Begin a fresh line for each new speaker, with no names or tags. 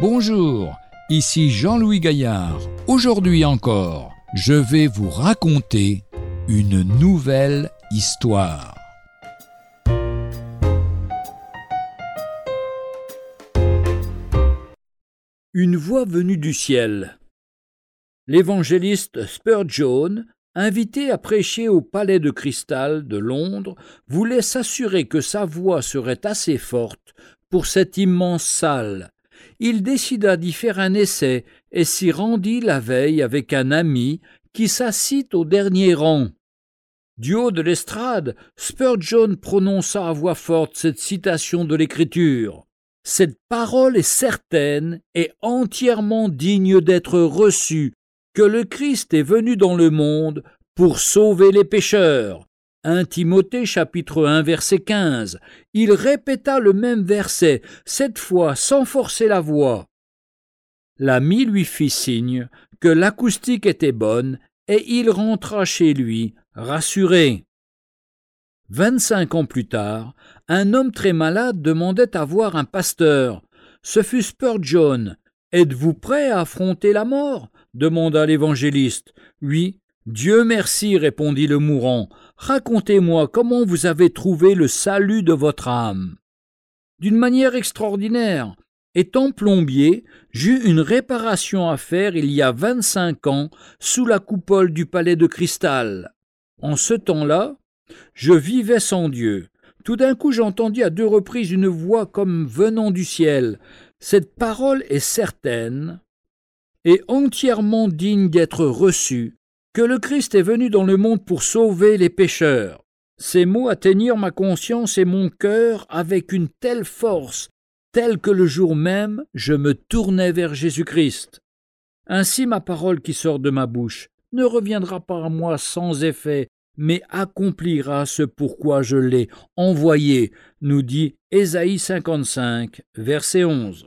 Bonjour, ici Jean-Louis Gaillard. Aujourd'hui encore, je vais vous raconter une nouvelle histoire.
Une voix venue du ciel. L'évangéliste Spurgeon, invité à prêcher au Palais de Cristal de Londres, voulait s'assurer que sa voix serait assez forte pour cette immense salle. Il décida d'y faire un essai et s'y rendit la veille avec un ami qui s'assit au dernier rang. Du haut de l'estrade, Spurgeon prononça à voix forte cette citation de l'Écriture. Cette parole est certaine et entièrement digne d'être reçue, que le Christ est venu dans le monde pour sauver les pécheurs. 1 Timothée chapitre 1 verset 15. Il répéta le même verset, cette fois sans forcer la voix. L'ami lui fit signe que l'acoustique était bonne et il rentra chez lui, rassuré. Vingt-cinq ans plus tard, un homme très malade demandait à voir un pasteur. Ce fut Spurgeon. Êtes-vous prêt à affronter la mort? demanda l'évangéliste. Oui, Dieu merci, répondit le mourant. Racontez-moi comment vous avez trouvé le salut de votre âme. D'une manière extraordinaire. Étant plombier, j'eus une réparation à faire il y a vingt-cinq ans sous la coupole du palais de cristal. En ce temps-là, je vivais sans Dieu. Tout d'un coup j'entendis à deux reprises une voix comme venant du ciel. Cette parole est certaine et entièrement digne d'être reçue, que le Christ est venu dans le monde pour sauver les pécheurs. Ces mots atteignirent ma conscience et mon cœur avec une telle force, telle que le jour même je me tournais vers Jésus-Christ. Ainsi ma parole qui sort de ma bouche ne reviendra pas à moi sans effet, mais accomplira ce pourquoi je l'ai envoyé, nous dit Ésaïe 55, verset 11.